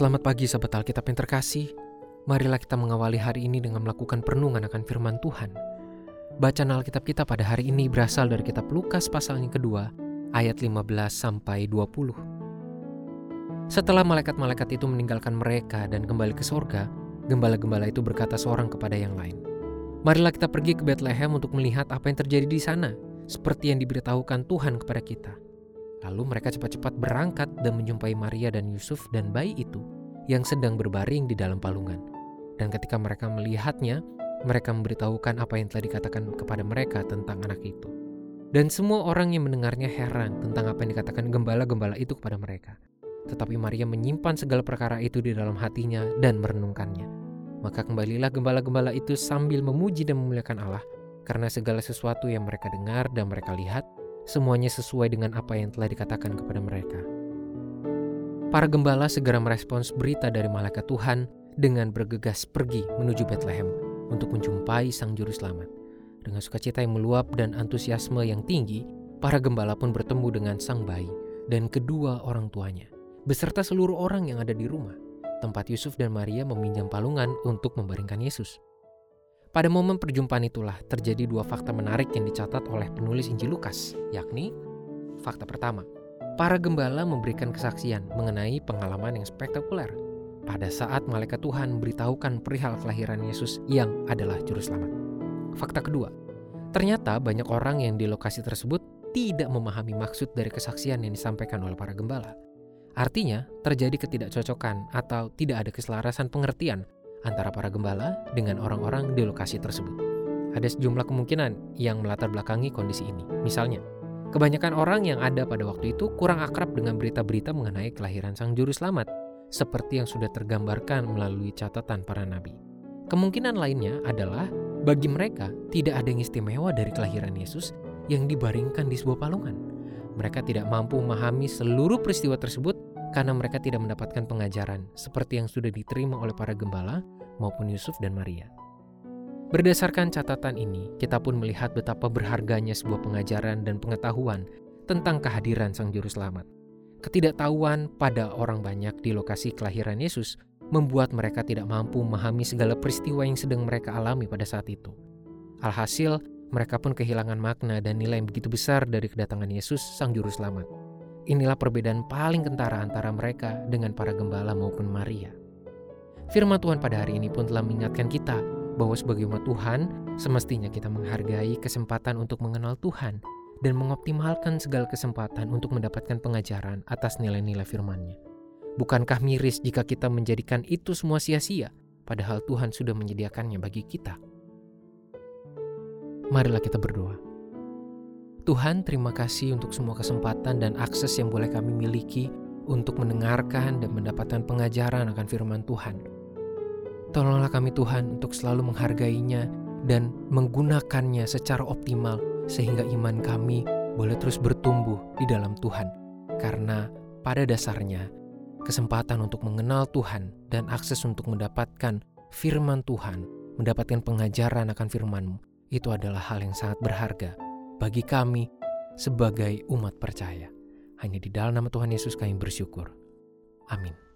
Selamat pagi sahabat Alkitab yang terkasih. Marilah kita mengawali hari ini dengan melakukan perenungan akan firman Tuhan. Bacaan Alkitab kita pada hari ini berasal dari kitab Lukas pasal yang kedua, ayat 15 sampai 20. Setelah malaikat-malaikat itu meninggalkan mereka dan kembali ke sorga, gembala-gembala itu berkata seorang kepada yang lain, Marilah kita pergi ke Bethlehem untuk melihat apa yang terjadi di sana, seperti yang diberitahukan Tuhan kepada kita. Lalu mereka cepat-cepat berangkat dan menjumpai Maria dan Yusuf dan bayi itu yang sedang berbaring di dalam palungan. Dan ketika mereka melihatnya, mereka memberitahukan apa yang telah dikatakan kepada mereka tentang anak itu. Dan semua orang yang mendengarnya heran tentang apa yang dikatakan gembala-gembala itu kepada mereka. Tetapi Maria menyimpan segala perkara itu di dalam hatinya dan merenungkannya. Maka kembalilah gembala-gembala itu sambil memuji dan memuliakan Allah, karena segala sesuatu yang mereka dengar dan mereka lihat semuanya sesuai dengan apa yang telah dikatakan kepada mereka. Para gembala segera merespons berita dari malaikat Tuhan dengan bergegas pergi menuju Bethlehem untuk menjumpai Sang Juru Selamat. Dengan sukacita yang meluap dan antusiasme yang tinggi, para gembala pun bertemu dengan sang bayi dan kedua orang tuanya, beserta seluruh orang yang ada di rumah, tempat Yusuf dan Maria meminjam palungan untuk membaringkan Yesus. Pada momen perjumpaan itulah terjadi dua fakta menarik yang dicatat oleh penulis Injil Lukas, yakni fakta pertama, para gembala memberikan kesaksian mengenai pengalaman yang spektakuler pada saat malaikat Tuhan memberitahukan perihal kelahiran Yesus yang adalah juru selamat. Fakta kedua, ternyata banyak orang yang di lokasi tersebut tidak memahami maksud dari kesaksian yang disampaikan oleh para gembala. Artinya, terjadi ketidakcocokan atau tidak ada keselarasan pengertian antara para gembala dengan orang-orang di lokasi tersebut. Ada sejumlah kemungkinan yang melatar belakangi kondisi ini. Misalnya, kebanyakan orang yang ada pada waktu itu kurang akrab dengan berita-berita mengenai kelahiran Sang Juru Selamat, seperti yang sudah tergambarkan melalui catatan para nabi. Kemungkinan lainnya adalah bagi mereka tidak ada yang istimewa dari kelahiran Yesus yang dibaringkan di sebuah palungan. Mereka tidak mampu memahami seluruh peristiwa tersebut karena mereka tidak mendapatkan pengajaran seperti yang sudah diterima oleh para gembala maupun Yusuf dan Maria. Berdasarkan catatan ini, kita pun melihat betapa berharganya sebuah pengajaran dan pengetahuan tentang kehadiran Sang Juru Selamat. Ketidaktahuan pada orang banyak di lokasi kelahiran Yesus membuat mereka tidak mampu memahami segala peristiwa yang sedang mereka alami pada saat itu. Alhasil, mereka pun kehilangan makna dan nilai yang begitu besar dari kedatangan Yesus, Sang Juru Selamat. Inilah perbedaan paling kentara antara mereka dengan para gembala maupun Maria. Firman Tuhan pada hari ini pun telah mengingatkan kita bahwa sebagai umat Tuhan, semestinya kita menghargai kesempatan untuk mengenal Tuhan dan mengoptimalkan segala kesempatan untuk mendapatkan pengajaran atas nilai-nilai firman-Nya. Bukankah miris jika kita menjadikan itu semua sia-sia, padahal Tuhan sudah menyediakannya bagi kita? Marilah kita berdoa. Tuhan, terima kasih untuk semua kesempatan dan akses yang boleh kami miliki untuk mendengarkan dan mendapatkan pengajaran akan firman Tuhan. Tolonglah kami Tuhan untuk selalu menghargainya dan menggunakannya secara optimal sehingga iman kami boleh terus bertumbuh di dalam Tuhan. Karena pada dasarnya kesempatan untuk mengenal Tuhan dan akses untuk mendapatkan firman Tuhan, mendapatkan pengajaran akan firman-Mu, itu adalah hal yang sangat berharga bagi kami sebagai umat percaya. Hanya di dalam nama Tuhan Yesus kami bersyukur. Amin.